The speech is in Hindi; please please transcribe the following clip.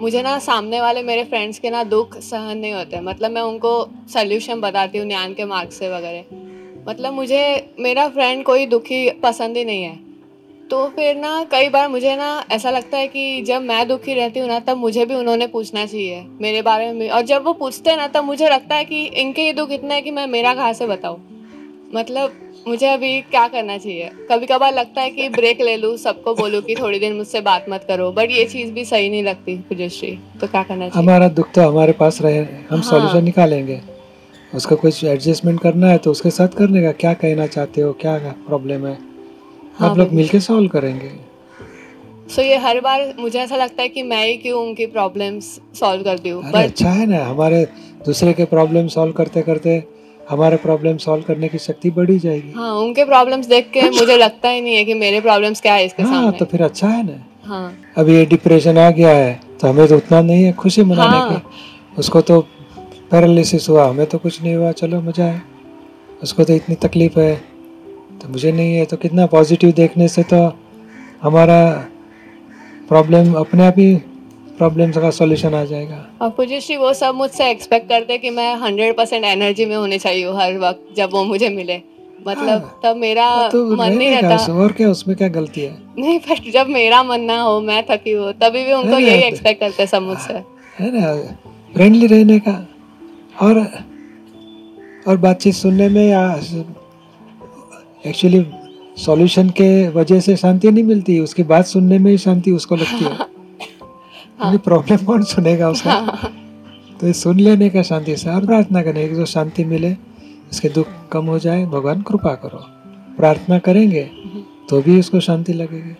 मुझे ना सामने वाले मेरे फ्रेंड्स के ना दुख सहन नहीं होते। मतलब मैं उनको सोल्यूशन बताती हूँ न्यान के मार्क्स से वगैरह। मतलब मुझे, मेरा फ्रेंड कोई दुखी पसंद ही नहीं है। तो फिर ना कई बार मुझे ना ऐसा लगता है कि जब मैं दुखी रहती हूँ ना, तब मुझे भी उन्होंने पूछना चाहिए मेरे बारे में। और जब वो पूछते हैं ना, तब मुझे लगता है कि इनके ये दुख इतना है कि मैं मेरा कहाँ से बताऊँ? मतलब मुझे अभी क्या करना चाहिए? कभी कभार लगता है कि ब्रेक ले लूँ सबको बोलूँ कि थोड़ी देर मुझसे बात मत करो बट ये चीज़ भी सही नहीं लगती पूजश्री तो क्या करना चाहिए? हमारा दुख तो हमारे पास रहे हम हाँ। सॉल्यूशन निकालेंगे। उसका कुछ एडजस्टमेंट करना है तो उसके साथ करने का क्या कहना चाहते हो क्या प्रॉब्लम है? हाँ, आप लोग। मिलके सॉल्व करेंगे। सो ये हर बार मुझे ऐसा लगता है कि मैं ही क्यों उनकी प्रॉब्लम्स सॉल्व करती हूँ अच्छा है ना हमारे दूसरे के प्रॉब्लम सॉल्व करते करते हमारे प्रॉब्लम सॉल्व करने की शक्ति बढ़ी जाएगी। हाँ उनके प्रॉब्लम्स देख के मुझे लगता ही नहीं है कि मेरे प्रॉब्लम्स क्या है इसके हाँ सामने। तो फिर अच्छा है ना। हाँ। अभी ये डिप्रेशन आ गया है तो हमें तो उतना नहीं है खुशी मनाने हाँ। की। उसको तो पैरालिसिस हुआ हमें तो कुछ नहीं हुआ चलो मज़ा है। उसको तो इतनी तकलीफ़ है तो मुझे नहीं है तो कितना पॉजिटिव देखने से तो हमारा प्रॉब्लम अपने आप ही प्रॉब्लम का सॉल्यूशन आ जाएगा। और पूजश्री वो सब मुझसे एक्सपेक्ट करते हैं कि मैं हंड्रेड परसेंट एनर्जी में होनी चाहिए हर वक्त जब वो मुझे मिले। मतलब हाँ। तब मेरा तो मन नहीं रहता। और क्या उसमें क्या गलती है? नहीं पर जब मेरा मन ना हो मैं थकी हो तभी भी उनको यही एक्सपेक्ट करते सब मुझसे। है ना फ्रेंडली रहने का। और और बातचीत सुनने में या एक्चुअली सॉल्यूशन के वजह से शांति नहीं मिलती उसकी बात सुनने में ही शांति उसको लगती है क्योंकि प्रॉब्लम कौन सुनेगा उसका तो ये सुन लेने का शांति से और प्रार्थना करने की जो शांति मिले उसके दुख कम हो जाए भगवान कृपा करो। प्रार्थना करेंगे तो भी उसको शांति लगेगी।